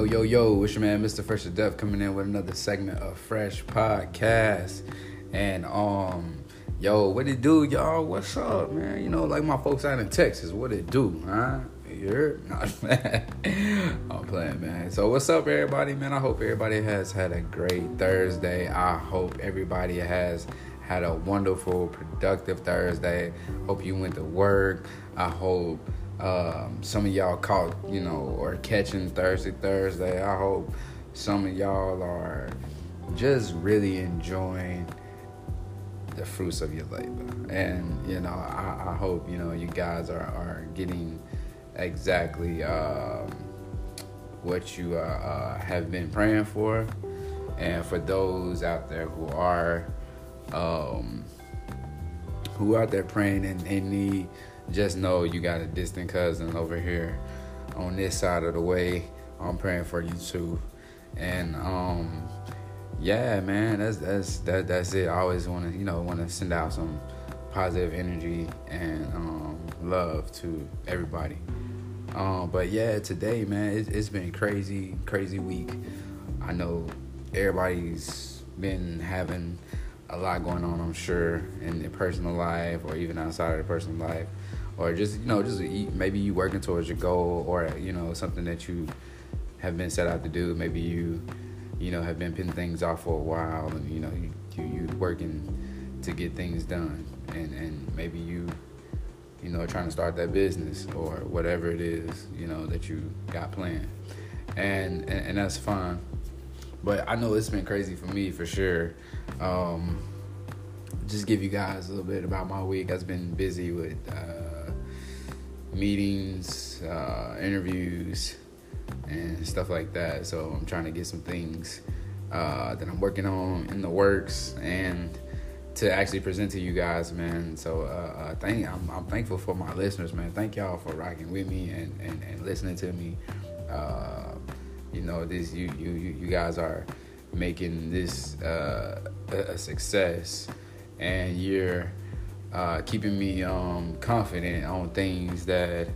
Yo, yo, yo, it's your man, Mr. Fresh to Death, coming in with another segment of Fresh Podcast. And, um, yo, what it do, y'all? What's up, man? You know, like my folks out in Texas, what it do, huh? You heard? I'm playing, man. So, what's up, everybody, man? I hope everybody has had a great Thursday. I hope everybody has had a wonderful, productive Thursday. Hope you went to work. I hope um, some of y'all caught, you know, or catching Thursday, Thursday. I hope some of y'all are just really enjoying the fruits of your labor. And, you know, I, I hope, you know, you guys are, are getting exactly um, what you uh, uh, have been praying for. And for those out there who are, um, who out there praying and, and need just know you got a distant cousin over here on this side of the way. I'm praying for you too. And um yeah, man, that's that's that that's it. I always want to, you know, want to send out some positive energy and um, love to everybody. Um, but yeah, today, man, it, it's been crazy, crazy week. I know everybody's been having a lot going on. I'm sure in their personal life or even outside of their personal life or just you know just maybe you working towards your goal or you know something that you have been set out to do. Maybe you you know have been pinning things off for a while and you know you you, you working to get things done. And and maybe you you know trying to start that business or whatever it is you know that you got planned. And and, and that's fine. But i know it's been crazy for me for sure. Um, just give you guys a little bit about my week. I've been busy with uh, meetings, uh, interviews, and stuff like that. So I'm trying to get some things uh, that I'm working on in the works and to actually present to you guys, man. So uh, uh, thank I'm, I'm thankful for my listeners, man. Thank y'all for rocking with me and, and, and listening to me. Uh, you know, this you you you guys are making this uh, a success, and you're uh, keeping me um, confident on things that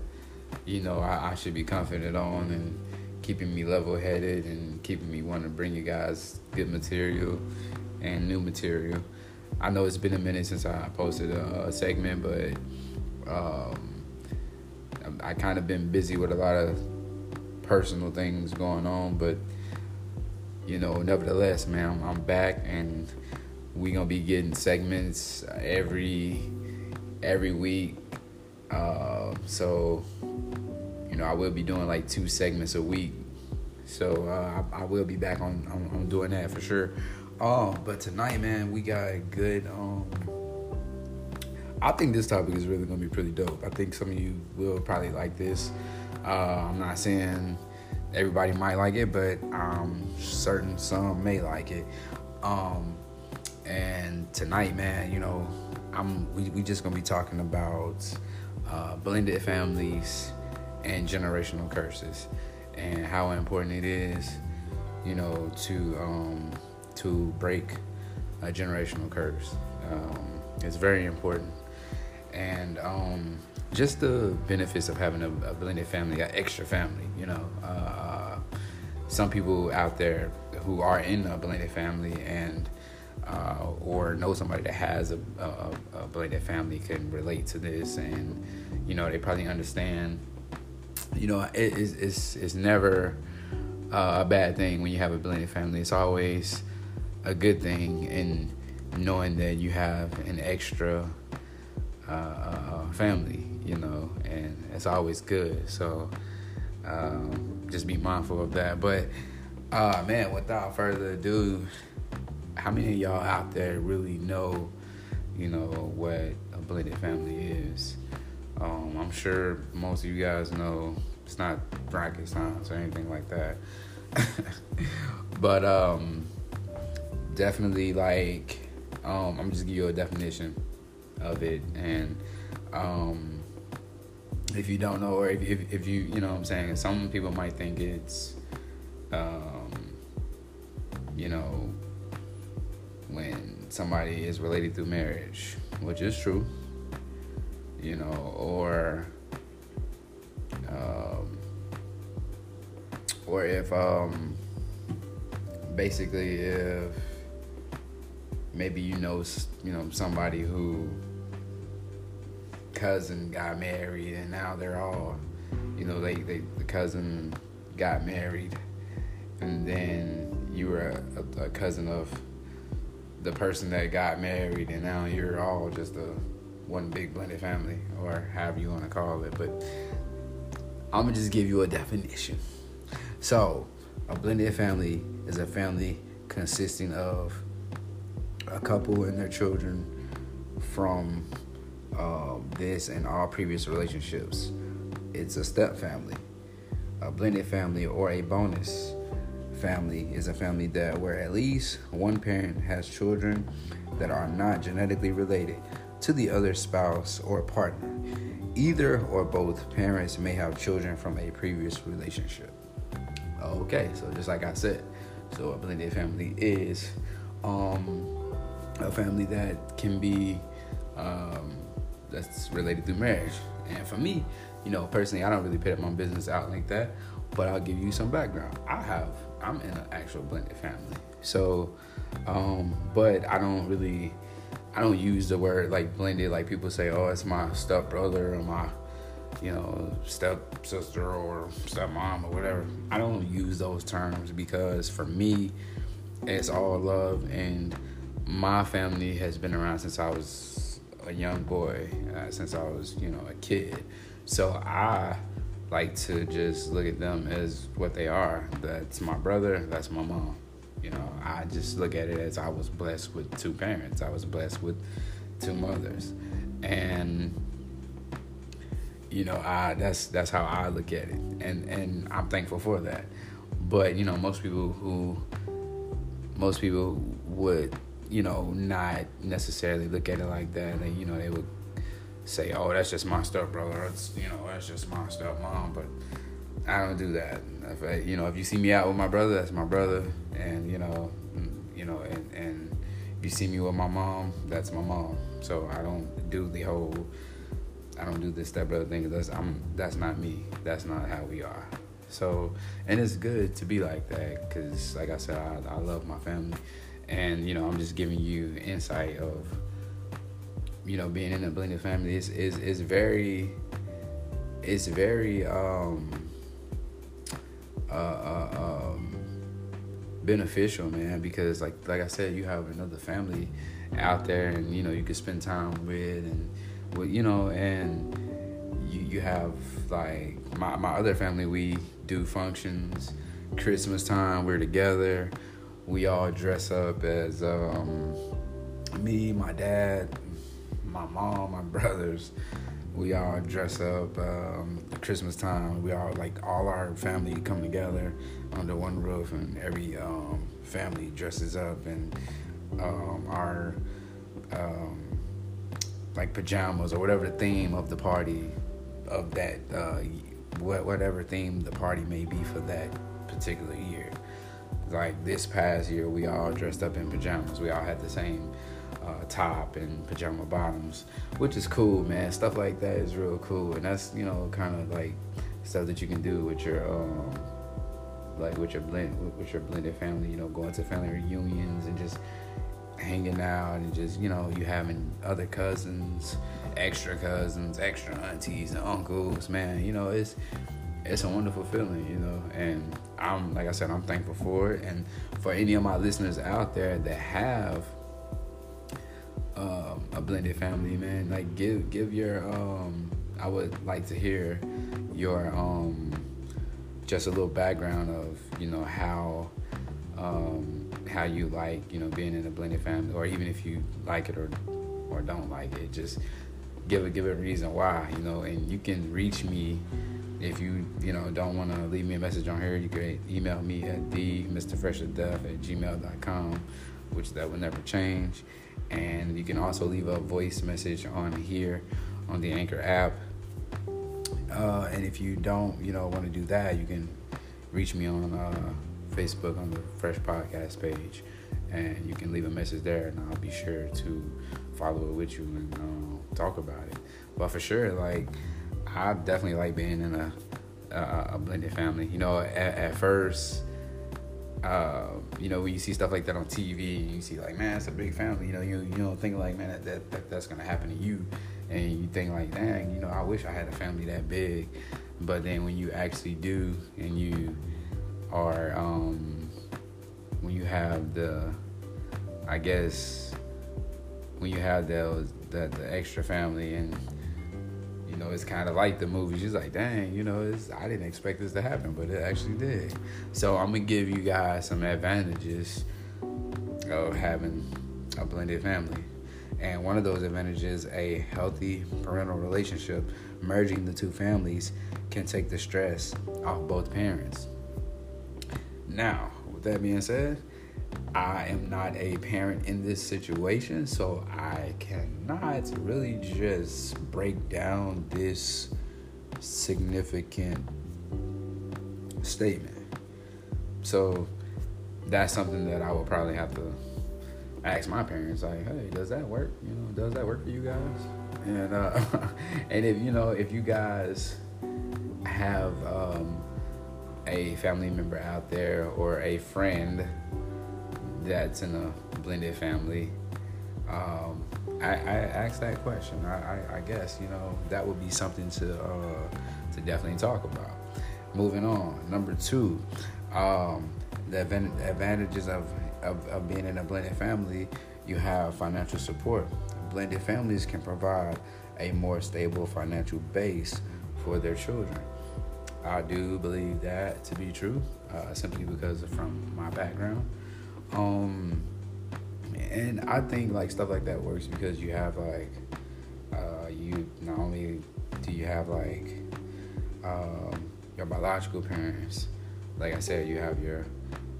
you know I, I, should be confident on, and keeping me level headed, and keeping me wanting to bring you guys good material and new material. I know it's been a minute since I posted a, a segment, but um, I, I kind of been busy with a lot of personal things going on, but you know, nevertheless, man, I'm, I'm back and we gonna be getting segments every every week. Uh, so you know, I will be doing like two segments a week. So uh, I, I, will be back on, on, on doing that for sure. Um, but tonight, man, we got a good. Um, I think this topic is really gonna be pretty dope. I think some of you will probably like this. Uh, I'm not saying everybody might like it, but um, certain some may like it. Um, and tonight, man, you know, I'm we we just gonna be talking about uh, blended families and generational curses, and how important it is, you know, to um, to break a generational curse. Um, it's very important, and um, just the benefits of having a, a blended family, an extra family. You know, uh, some people out there who are in a blended family and uh, or know somebody that has a, a, a blended family can relate to this, and you know they probably understand. You know, it, it's, it's it's never uh, a bad thing when you have a blended family. It's always a good thing in knowing that you have an extra uh, uh family. You know, and it's always good. So um, just be mindful of that. But uh, man, without further ado how many of y'all out there really know, you know, what a blended family is? Um, I'm sure most of you guys know it's not rocket science or anything like that. but um, definitely, like, um, I'm just give you a definition of it, and um, if you don't know, or if, if, if you, you know, what I'm saying, some people might think it's, um, you know, somebody is related through marriage, which is true, you know, or um, or if um basically if maybe you know you know somebody who cousin got married and now they're all you know they, they the cousin got married and then you were a, a cousin of the person that got married and now you're all just a one big blended family or however you want to call it but i'm gonna just give you a definition so a blended family is a family consisting of a couple and their children from um, this and all previous relationships. It's a step family. A blended family or a bonus family is a family that where at least one parent has children that are not genetically related to the other spouse or partner. Either or both parents may have children from a previous relationship. Okay, so just like I said, so a blended family is um, a family that can be um, that's related through marriage. And for me, you know, personally, I don't really put up my business out like that, but I'll give you some background. I have, I'm in an actual blended family. So, um, but I don't really, I don't use the word like blended, like people say, oh, it's my step brother or my, you know, step sister or step mom or whatever. I don't use those terms because for me, it's all love and my family has been around since I was a young boy uh, since I was, you know, a kid. So I like to just look at them as what they are. That's my brother, that's my mom. You know, I just look at it as I was blessed with two parents. I was blessed with two mothers. And you know, I that's that's how I look at it. And and I'm thankful for that. But, you know, most people who most people would you know, not necessarily look at it like that. And, you know, they would say, "Oh, that's just my stuff, brother. It's you know, that's just my stuff, mom." But I don't do that. If I, you know, if you see me out with my brother, that's my brother, and you know, mm, you know, and and if you see me with my mom, that's my mom. So I don't do the whole. I don't do this step brother thing. That's I'm. That's not me. That's not how we are. So, and it's good to be like that because, like I said, I, I love my family and you know i'm just giving you insight of you know being in a blended family is is is very it's very um uh, uh, um beneficial man because like like i said you have another family out there and you know you can spend time with and with you know and you you have like my my other family we do functions christmas time we're together we all dress up as um, me, my dad, my mom, my brothers. We all dress up um, Christmas time. We all like all our family come together under one roof, and every um, family dresses up and um, our um, like pajamas or whatever the theme of the party of that uh, whatever theme the party may be for that particular year like this past year, we all dressed up in pajamas. We all had the same uh, top and pajama bottoms, which is cool, man. Stuff like that is real cool, and that's you know kind of like stuff that you can do with your um, like with your blend with your blended family. You know, going to family reunions and just hanging out and just you know you having other cousins, extra cousins, extra aunties and uncles. Man, you know it's it's a wonderful feeling, you know, and I'm like I said, I'm thankful for it, and for any of my listeners out there that have um, a blended family, man, like give give your um, I would like to hear your um, just a little background of you know how um, how you like you know being in a blended family, or even if you like it or or don't like it, just give a give a reason why, you know, and you can reach me if you you know don't want to leave me a message on here, you can email me at the Mr. Fresh at gmail.com, which that will never change. And you can also leave a voice message on here on the Anchor app. Uh, and if you don't, you know, want to do that, you can reach me on uh, Facebook on the Fresh Podcast page, and you can leave a message there, and I'll be sure to follow it with you and uh, talk about it. But for sure, like I definitely like being in a uh, a blended family. You know, at, at first, uh, you know, when you see stuff like that on TV, you see like, man, it's a big family. You know, you you don't think like, man, that, that, that that's gonna happen to you, and you think like, dang, you know, I wish I had a family that big. But then when you actually do, and you are, um, when you have the, I guess, when you have those the, the extra family and you know, it's kind of like the movie. She's like, dang, you know, I didn't expect this to happen, but it actually did. So I'm gonna give you guys some advantages of having a blended family. And one of those advantages, a healthy parental relationship, merging the two families can take the stress off both parents. Now, with that being said, I am not a parent in this situation, so I cannot really just break down this significant statement. So that's something that I will probably have to ask my parents like, "Hey, does that work? You know, does that work for you guys?" And uh, and if you know, if you guys have um, a family member out there or a friend that's in a blended family, um, I, I asked that question. I, I, I, guess you know that would be something to uh, to definitely talk about. Moving on, number two, um, the advantages of, of, of being in a blended family. You have financial support. Blended families can provide a more stable financial base for their children. I do believe that to be true, uh, simply because from my background. Um, and I think like stuff like that works because you have like uh, you not only do you have like um, your biological parents, like I said, you have your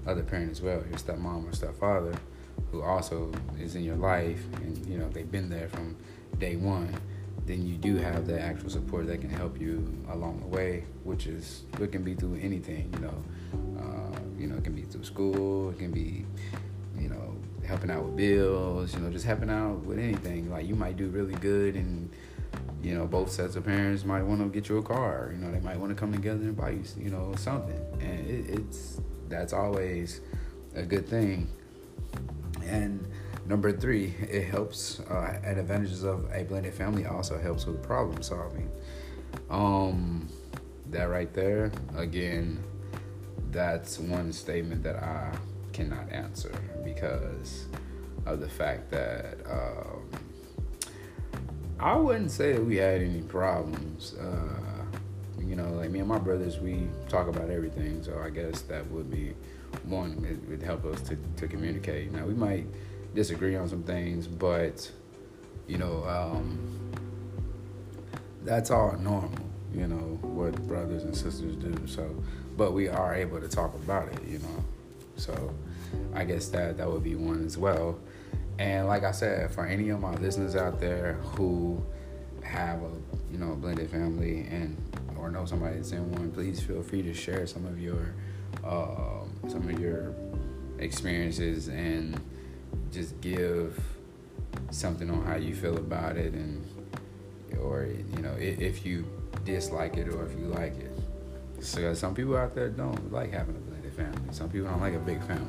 other parent as well, your stepmom or stepfather, who also is in your life, and you know they've been there from day one. Then you do have the actual support that can help you along the way, which is it can be through anything, you know. You know, it can be through school, it can be, you know, helping out with bills, you know, just helping out with anything. Like you might do really good and you know, both sets of parents might want to get you a car. You know, they might want to come together and buy you, you know, something. And it, it's that's always a good thing. And number three, it helps. Uh, advantages of a blended family also helps with problem solving. Um, that right there, again, that's one statement that I cannot answer because of the fact that um, I wouldn't say that we had any problems. Uh, you know, like me and my brothers, we talk about everything. So I guess that would be one. It would help us to, to communicate. Now we might disagree on some things, but you know, um, that's all normal. You know what brothers and sisters do. So but we are able to talk about it, you know. So I guess that that would be one as well. And like I said, for any of my listeners out there who have a you know a blended family and or know somebody that's in one, please feel free to share some of your um, some of your experiences and just give something on how you feel about it and or you know if you dislike it or if you like it so some people out there don't like having a blended family. Some people don't like a big family,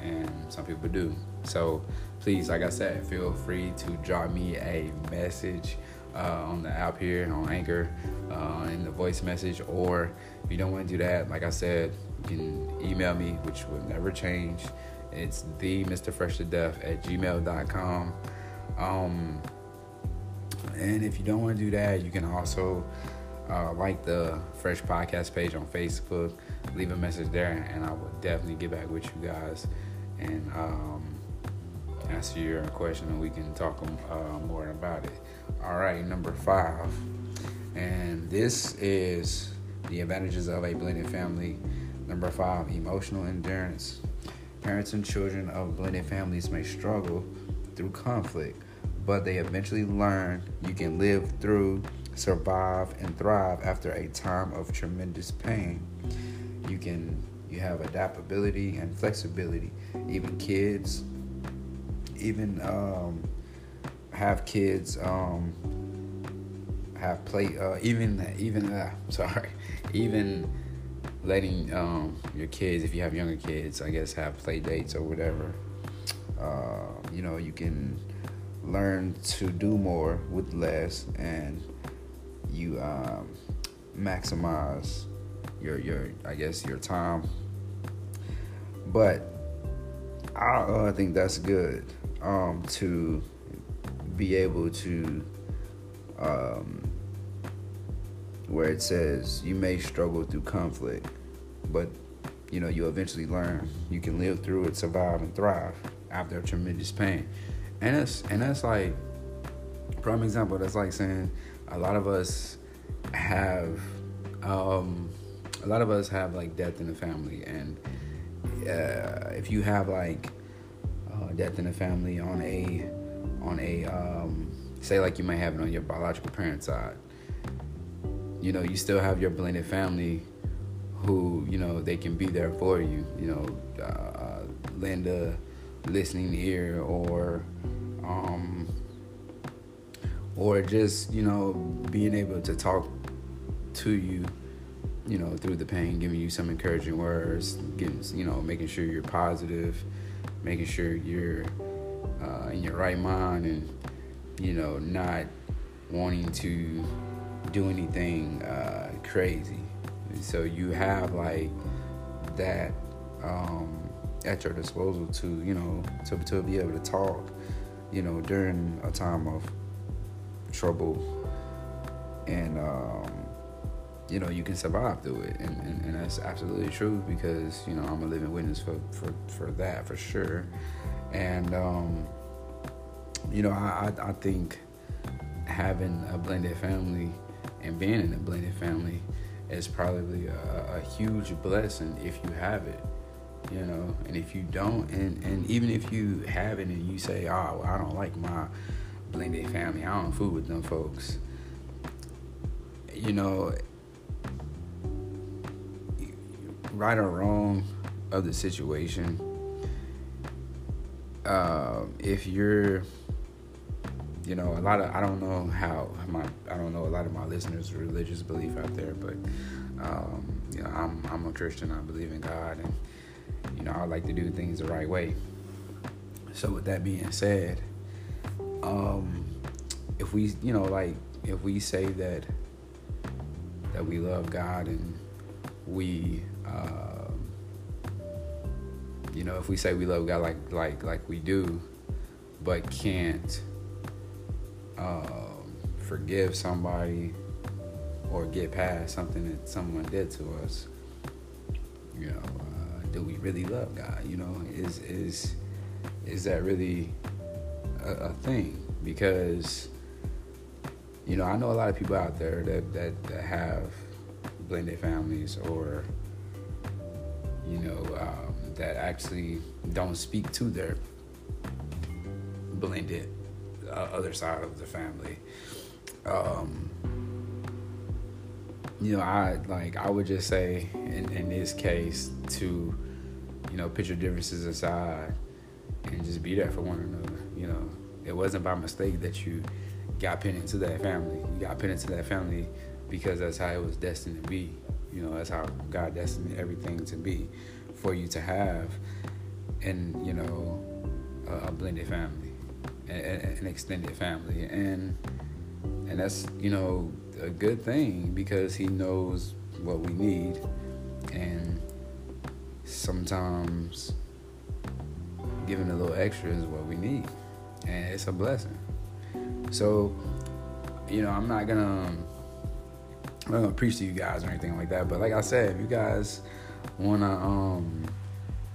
and some people do. So please, like I said, feel free to drop me a message uh, on the app here on Anchor uh, in the voice message, or if you don't want to do that, like I said, you can email me, which will never change. It's the Mr. Fresh to Death at gmail.com. Um, and if you don't want to do that, you can also uh, like the Fresh Podcast page on Facebook, leave a message there, and I will definitely get back with you guys and um, answer your question, and we can talk uh, more about it. All right, number five, and this is the advantages of a blended family. Number five, emotional endurance. Parents and children of blended families may struggle through conflict, but they eventually learn you can live through survive and thrive after a time of tremendous pain. You can you have adaptability and flexibility. Even kids, even um, have kids um, have play uh, even even uh, sorry even letting um, your kids, if you have younger kids, I guess have play dates or whatever. Uh, you know, you can learn to do more with less, and you um, maximize your your I guess your time. But I uh, think that's good um, to be able to um, where it says you may struggle through conflict, but you know you eventually learn you can live through it, survive, and thrive after tremendous pain. And that's and that's like prime example. That's like saying a lot of us have um, a lot of us have like death in the family, and uh, if you have like uh, death in the family on a on a um, say like you might have it on your biological parent side you know you still have your blended family who you know they can be there for you you know uh, lend a listening ear or um, or just you know being able to talk to you you know through the pain giving you some encouraging words getting you know making sure you're positive making sure you're uh, in your right mind and you know not wanting to do anything uh, crazy. So you have like that um, at your disposal to you know to, to be able to talk you know during a time of trouble. And um, you know you can survive through it. And, and, and, that's absolutely true because you know i'm a living witness for, for, for that for sure. And um, you know I, I think having a blended family and being in a blended family is probably a, a huge blessing if you have it you know and if you don't and, and even if you have it and you say oh well, i don't like my blended family i don't fool with them folks you know right or wrong of the situation, uh, if you're, you know, a lot of I don't know how my I don't know a lot of my listeners' religious belief out there, but um, you know, I'm I'm a Christian. I believe in God, and you know, I like to do things the right way. So with that being said, um, if we, you know, like if we say that that we love God and we um, you know, if we say we love God like like like we do, but can't um, forgive somebody or get past something that someone did to us, you know, do we really love God? You know, is is is that really a, a thing? Because you know, I know a lot of people out there that that, that have blended families or you know, um, that actually don't speak to their blended uh, other side of the family. Um, you know, I like I would just say in, in this case to, you know, put your differences aside and just be there for one another. You know, it wasn't by mistake that you got put into that family. You got put into that family because that's how it was destined to be. You know, that's how God destined everything to be for you to have, and you know, a, a blended family, an, an extended family, and and that's you know a good thing because He knows what we need, and sometimes giving a little extra is what we need, and it's a blessing. So, you know, I'm not gonna I'm not gonna preach to you guys or anything like that. But like I said, if you guys wanna um,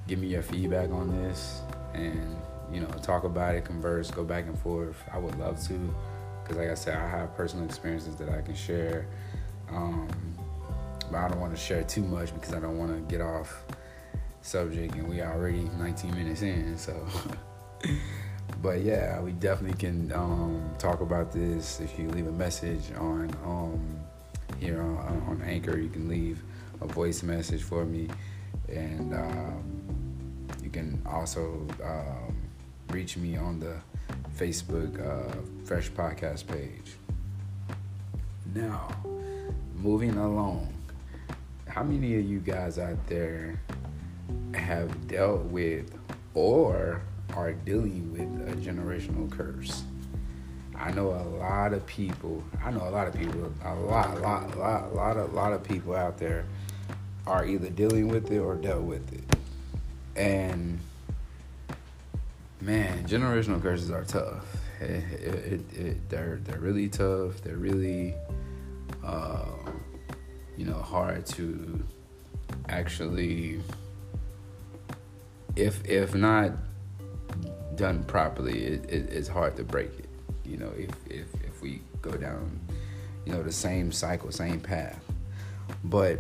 give me your feedback on this and you know talk about it, converse, go back and forth, I would love to. Because like I said, I have personal experiences that I can share. Um, but I don't want to share too much because I don't want to get off subject, and we already 19 minutes in. So. but yeah, we definitely can um, talk about this. If you leave a message on um, here on, on Anchor. You can leave a voice message for me, and um, you can also um, reach me on the Facebook uh, Fresh Podcast page. Now, moving along, how many of you guys out there have dealt with or are dealing with a generational curse? I know a lot of people. I know a lot of people. A lot, a lot, a lot, a lot of, lot of people out there are either dealing with it or dealt with it. And man, generational curses are tough. It, it, it, they're they're really tough. They're really, uh, you know, hard to actually, if if not done properly, it, it, it's hard to break it. You know, if if if we go down, you know, the same cycle, same path, but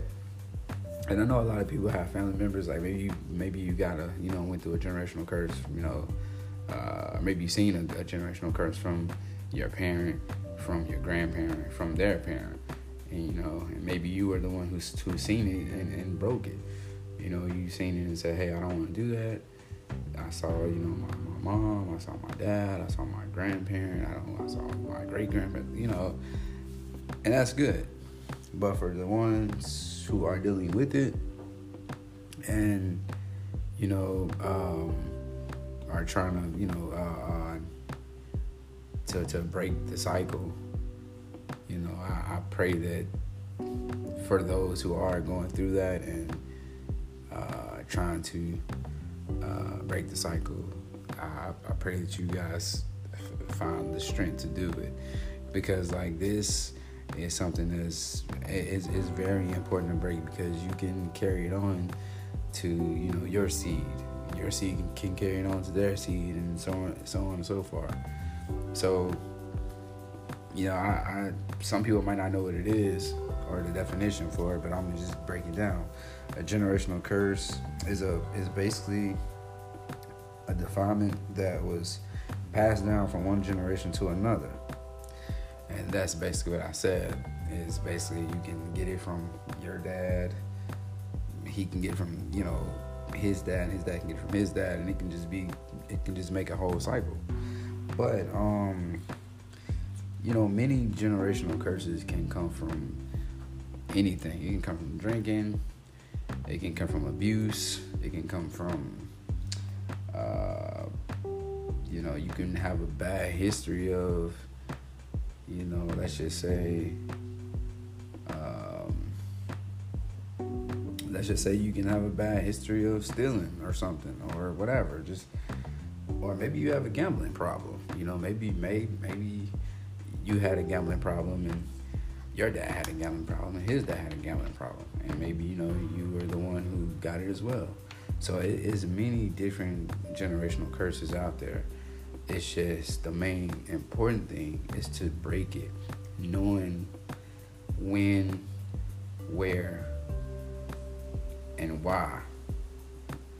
and I know a lot of people have family members like maybe you, maybe you got a you know went through a generational curse you know uh, maybe seen a, a, generational curse from your parent from your grandparent from their parent. And you know and maybe you were the one who's who's seen it and, and broke it. You know you seen it and said hey I don't want to do that. I saw you know my, my mom I saw my dad I saw my grandparent I don't I saw my great grandparent you know and that's good. But for the ones who are dealing with it and you know um, are trying to you know uh, to to break the cycle you know I, I, pray that for those who are going through that and uh, trying to uh, break the cycle I, I pray that you guys find the strength to do it because like this is something that's is, is very important to break because you can carry it on to you know your seed. Your seed can, carry on to their seed, and so on, so on and so forth. So, you know, I, I some people might not know what it is or the definition for it, but I'm gonna just break it down. A generational curse is a is basically a defilement that was passed down from one generation to another and that's basically what I said. Is basically you can get it from your dad. He can get from you know his dad, and his dad can get it from his dad, and it can just be it can just make a whole cycle. But um, you know, many generational curses can come from anything. It can come from drinking. It can come from abuse. It can come from uh, you know, you can have a bad history of you know, let's just say, let's just say you can have a bad history of stealing or something or whatever. Just, or maybe you have a gambling problem. You know, maybe, maybe, maybe you had a gambling problem and your dad had a gambling problem and his dad had a gambling problem. And maybe, you know, you were the one who got it as well. So it is many different generational curses out there it's just the main important thing is to break it, knowing when, where, and why.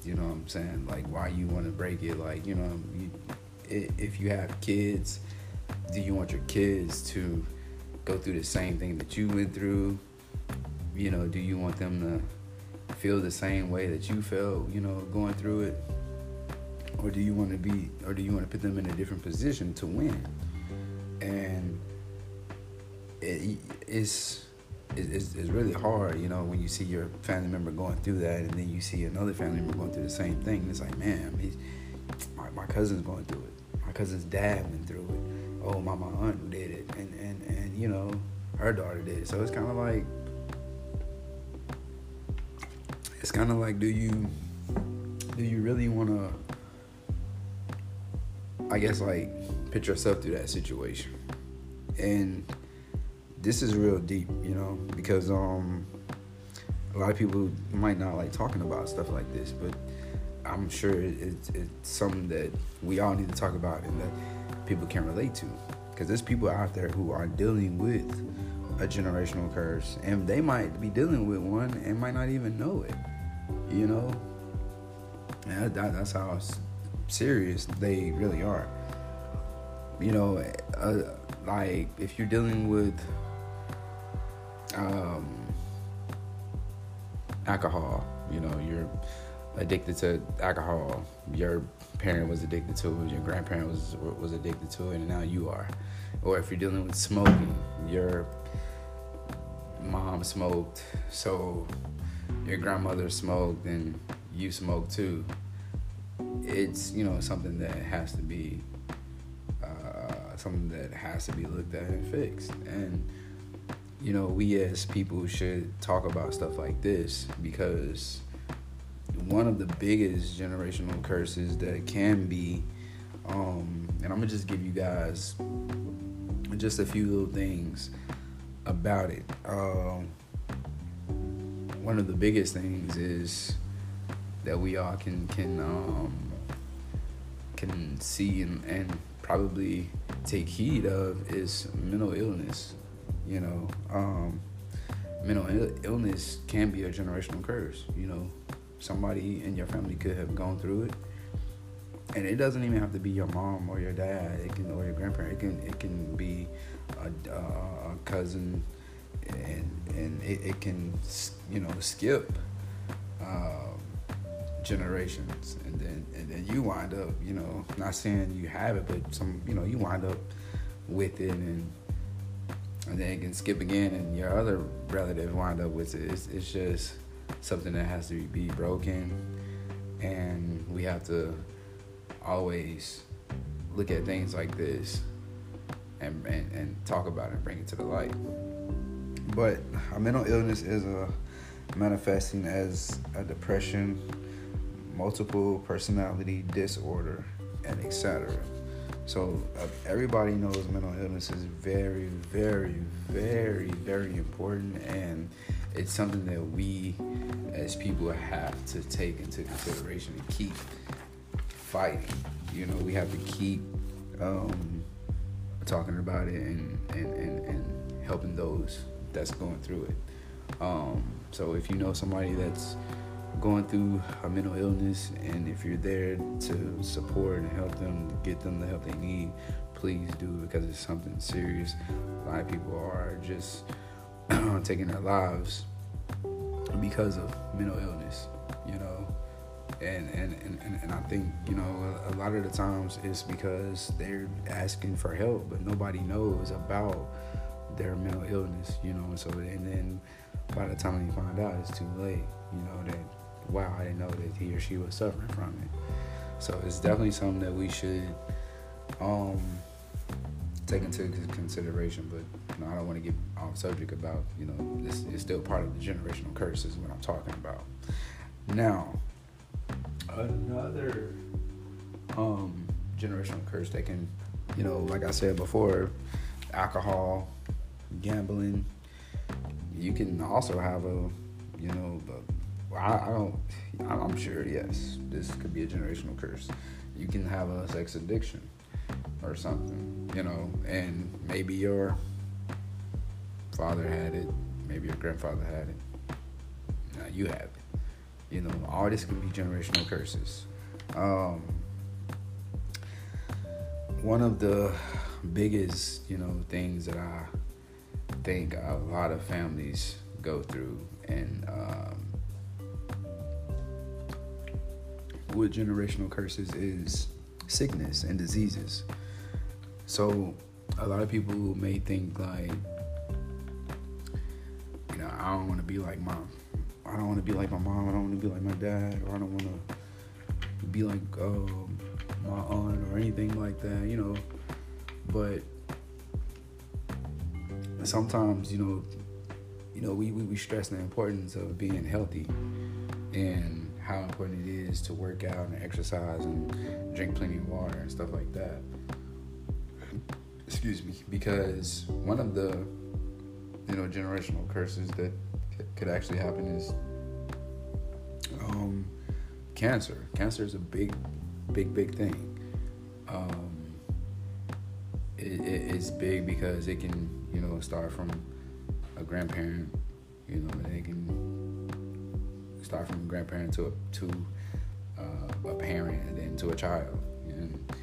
You know what I'm saying? Like why you want to break it. Like you know, you, if you have kids, do you want your kids to go through the same thing that you went through? You know, do you want them to feel the same way that you felt? You know, going through it or do you want to be or do you want to put them in a different position to win and it, it's, it's, really hard you know when you see your family member going through that and then you see another family member going through the same thing it's like man my, my cousin's going through it. My cousin's dad went through it. Oh my, my aunt did it. And, and, and you know her daughter did it. So it's kind of like it's kind of like do you do you really want to I guess like put yourself through that situation. And this is real deep, you know, because um a lot of people might not like talking about stuff like this, but I'm sure it's, it's something that we all need to talk about and that people can relate to. Because there's people out there who are dealing with a generational curse, and they might be dealing with one and might not even know it. You know, and that, that's how serious they really are. You know, uh, like if you're dealing with um, alcohol, you know, you're addicted to alcohol. Your parent was addicted to it. Your grandparent was was addicted to it, and now you are. Or if you're dealing with smoking, your mom smoked, so your grandmother smoked and you smoke too, it's you know something that has to be uh, something that has to be looked at and fixed. And you know, we as people should talk about stuff like this because one of the biggest generational curses that can be, um, and I'm gonna just give you guys just a few little things about it. Um, one of the biggest things is that we all can can um, can see and, and probably take heed of is mental illness. You know, um, mental Ill- illness can be a generational curse. You know, somebody in your family could have gone through it, and it doesn't even have to be your mom or your dad. It can or your grandparent. It can it can be a, a cousin, and and it, it, can you know skip um, generations, and then and then you wind up you know not saying you have it, but some you know you wind up with it and. And then it can skip again, and your other relative wind up with it. It's, it's just something that has to be broken, and we have to always look at things like this and, and, and talk about it and bring it to the light. But a mental illness is a manifesting as a depression, multiple personality disorder, and etc. So uh, everybody knows mental illness is very, very, very, very important, and it's something that we as people have to take into consideration and keep fighting. You know, we have to keep um, talking about it and, and, and, and helping those that's going through it. Um, so if you know somebody that's going through a mental illness and if you're there to support and help them get them the help they need, please do because it's something serious. A lot of people are just taking their lives because of mental illness, you know. And, and, and, and I think, you know, a, lot of the times it's because they're asking for help, but nobody knows about their mental illness, you know. And so, and then by the time you find out, it's too late, you know, that, wow, I didn't know that he or she was suffering from it. So it's definitely something that we should um, take into consideration. But you know, I don't want to get off subject about you know this is still part of the generational curse is what I'm talking about. Now, another um, generational curse that can, you know, like I said before, alcohol, gambling. You can also have a, you know, a, I, I don't. I'm sure yes, this could be a generational curse. You can have a sex addiction or something, you know, and maybe your father had it, maybe your grandfather had it. Now you have it. You know, all this could be generational curses. Um, one of the biggest, you know, things that I think a lot of families go through, and um, with generational curses is sickness and diseases. So a lot of people may think like, you know, I don't want to be like my, I don't want to be like my mom. I don't want to be like my dad, or I don't want to be like um, my aunt or anything like that. You know, but sometimes you know, you know, we, we, we stress the importance of being healthy and how important it is to work out and exercise and drink plenty of water and stuff like that excuse me, because one of the you know generational curses that could actually happen is um, cancer. Cancer is a big, big, big thing. Um, it, it, it's big because it can you know start from a grandparent, you know, and it can start from a grandparent to a to uh, a parent and then to a child, and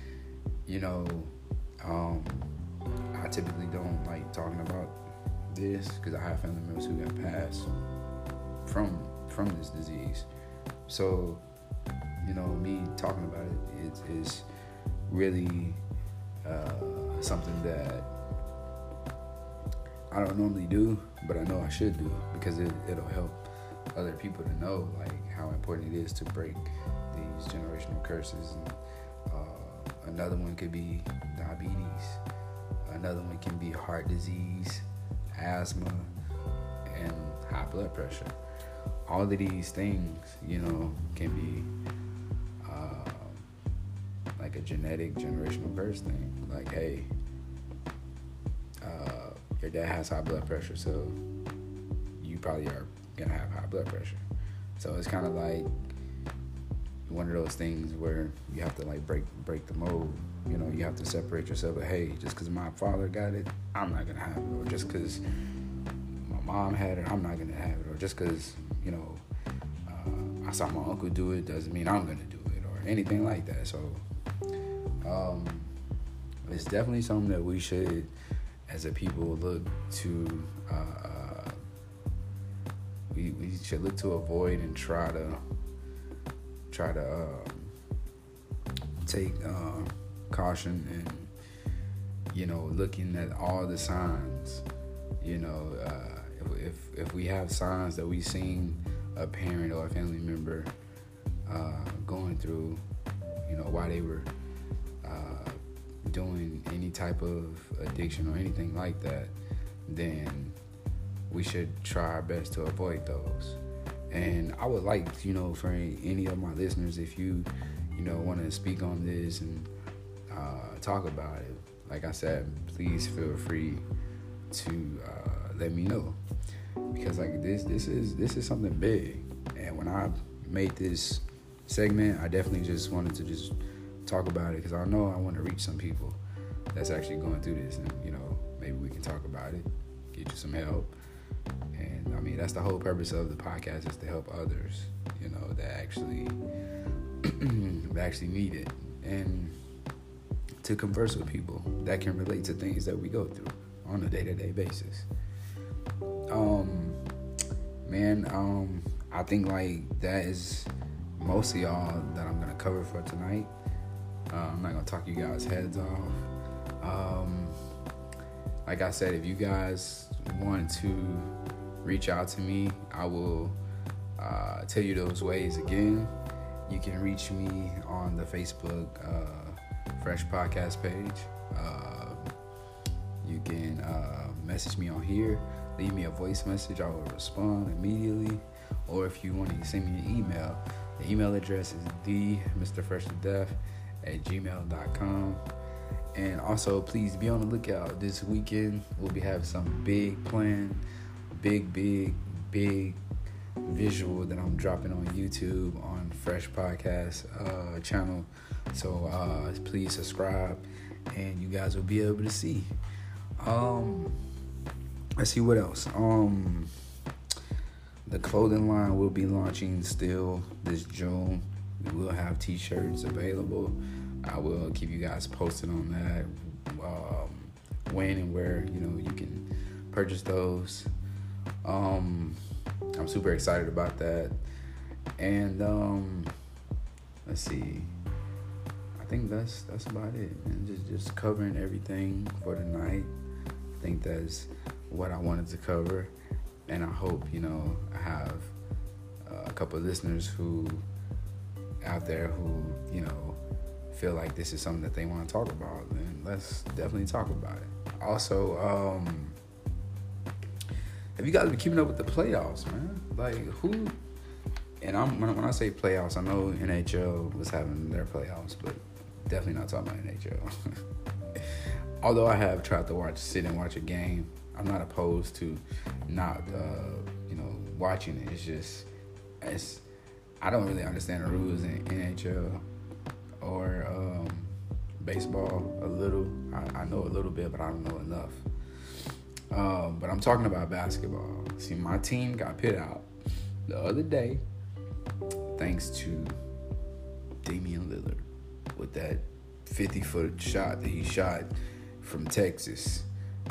you know. Um, I typically don't like talking about this because I have family members who have passed from from this disease. So, you know, me talking about it is, is really uh, something that I don't normally do, but I know I should do because it, it'll help other people to know like how important it is to break these generational curses. And uh, another one could be diabetes. Another one can be heart disease, asthma, and high blood pressure. All of these things, you know, can be uh, like a genetic generational curse thing. Like, hey, uh, your dad has high blood pressure, so you probably are gonna have high blood pressure. So it's kind of like one of those things where you have to like break break the mold. You know, you have to separate yourself. But hey, just because my father got it, I'm not gonna have it. Or just because my mom had it, I'm not gonna have it. Or just because you know uh, I saw my uncle do it doesn't mean I'm gonna do it, or anything like that. So um, it's definitely something that we should, as a people, look to. Uh, we, we should look to avoid and try to try to uh, take uh, caution and you know looking at all the signs you know uh, if, if, if we have signs that we've seen a parent or a family member uh, going through you know why they were uh, doing any type of addiction or anything like that then we should try our best to avoid those. And I would like, you know, for any of my listeners, if you, you know, want to speak on this and uh, talk about it, like I said, please feel free to uh, let me know because like this, this is this is something big. And when I made this segment, I definitely just wanted to just talk about it because I know I want to reach some people that's actually going through this, and you know, maybe we can talk about it, get you some help that's the whole purpose of the podcast is to help others, you know, that actually that actually need it, and to converse with people that can relate to things that we go through on a day to day basis. Um, man, um, I think like that is mostly all that I'm gonna cover for tonight. Uh, I'm not gonna talk you guys' heads off. Um, like I said, if you guys want to reach out to me, I will uh, tell you those ways again. You can reach me on the Facebook uh, Fresh Podcast page. Uh, you can uh, message me on here, leave me a voice message. I will respond immediately. Or if you want to send me an email, the email address is the Mr. Fresh to Death at gmail.com. And also, please be on the lookout this weekend. We'll be having some big plan, big, big, big visual that I'm dropping on YouTube on Fresh Podcast uh, channel. So uh, please subscribe, and you guys will be able to see. Um, let's see what else. Um, the clothing line will be launching still this June. We will have T-shirts available. I will keep you guys posted on that. Um, when and where you know you can purchase those. Um, I'm super excited about that. And um, let's see. I think that's that's about it. And just just covering everything for tonight. I think that's what I wanted to cover. And I hope you know I have uh, a couple of listeners who out there who you know feel like this is something that they want to talk about, then let's definitely talk about it. Also, um, have you guys been keeping up with the playoffs, man? Like who? And I'm when, I say playoffs, I know NHL was having their playoffs, but definitely not talking about NHL. Although I have tried to watch, sit and watch a game, I'm not opposed to not, uh, you know, watching it. It's just, it's, I don't really understand the rules in NHL or um, baseball a little. I, I, know a little bit, but I don't know enough. Um, but I'm talking about basketball. See, my team got pit out the other day thanks to Damian Lillard with that 50 foot shot that he shot from Texas.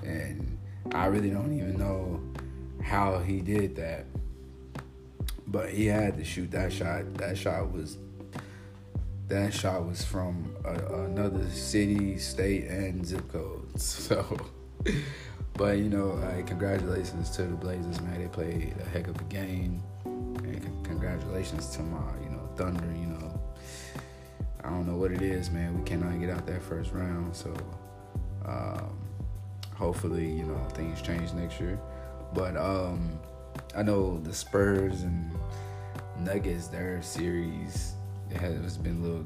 And I really don't even know how he did that. But he had to shoot that shot. That shot was that shot was from a, another city, state, and zip code. So, but you know, uh, congratulations to the Blazers, man. They played a heck of a game. And congratulations to my, you know, Thunder. You know, I don't know what it is, man. We cannot get out that first round, so um, hopefully, you know, things change next year. But um, I know the Spurs and Nuggets, their series it has been a little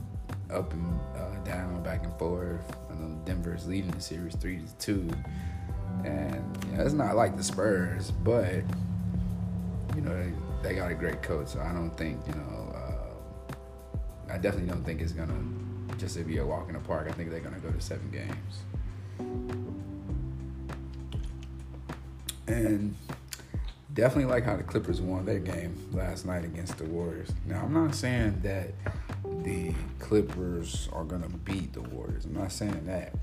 up and uh, down, back and forth. I know Denver's leading the series three to two, and you know, it's not like the Spurs, but you know they, they got a great coach. So I don't think you know. Uh, I definitely don't think it's gonna just be a walk in the park. I think they're gonna go to seven games. And definitely like how the Clippers won their game last night against the Warriors. Now, I'm not saying that the Clippers are going to beat the Warriors. I'm not saying that.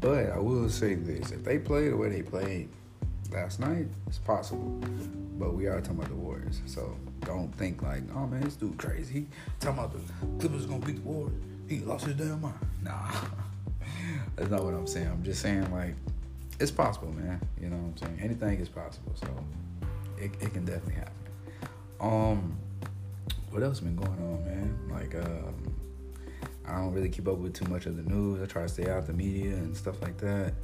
But I will say this if they play the way they played last night, it's possible. But we are talking about the Warriors. So don't think like, oh man, this dude crazy. Talking about the Clippers to beat the Warriors. He lost his damn mind. Nah. That's not what I'm saying. I'm just saying like it's possible, man. You know what I'm saying? Anything is possible. So it, it can definitely happen. Um, what else been going on, man? Like, um, I don't really keep up with too much of the news. I try to stay out the media and stuff like that.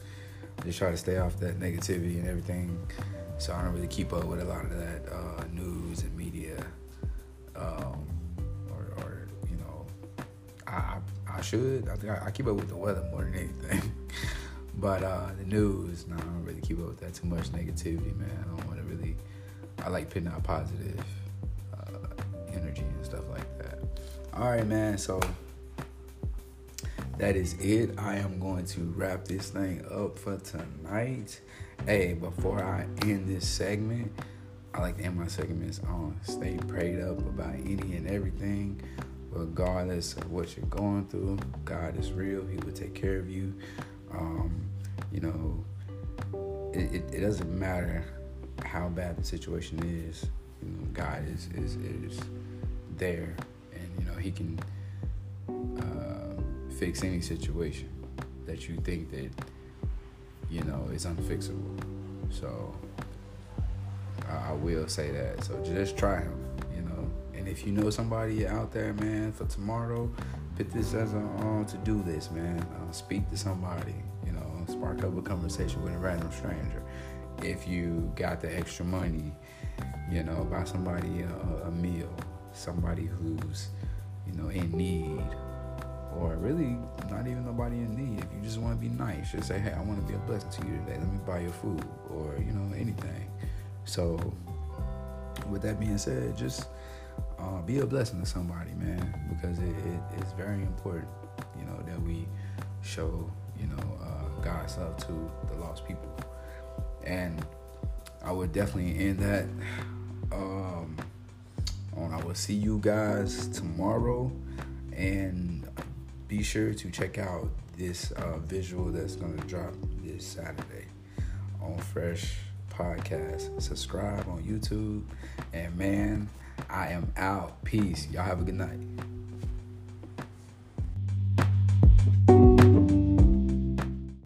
I Just try to stay off that negativity and everything. So I don't really keep up with a lot of that uh, news and media. Um, or, or, you know, I I should. I think I, I keep up with the weather more than anything. but uh, the news, no, I don't really keep up with that too much negativity, man. I don't want to really I like putting out positive uh, energy and stuff like that. All right, man. So that is it. I am going to wrap this thing up for tonight. Hey, before I end this segment, I like to end my segments on stay prayed up about any and everything, regardless of what you're going through. God is real. He will take care of you. Um, you know, it, it, it doesn't matter how bad the situation is, you know, God is is is there, and you know He can uh, fix any situation that you think that you know is unfixable. So I, will say that. So just try Him, you know. And if you know somebody out there, man, for tomorrow, put this as a uh, to do list, man. Uh, speak to somebody, you know, spark up a conversation with a random stranger if you got the extra money, you know, buy somebody a, a meal, somebody who's, you know, in need, or really not even nobody in need. If you just want to be nice, just say, hey, I want to be a blessing to you today. Let me buy your food, or you know, anything. So, with that being said, just uh, be a blessing to somebody, man, because it, it, it's very important, you know, that we show, you know, uh, God's love to the lost people and I would definitely end that. Um, on I will see you guys tomorrow, and be sure to check out this uh, visual that's gonna drop this Saturday on Fresh Podcast. Subscribe on YouTube, and man, I am out. Peace. Y'all have a good night.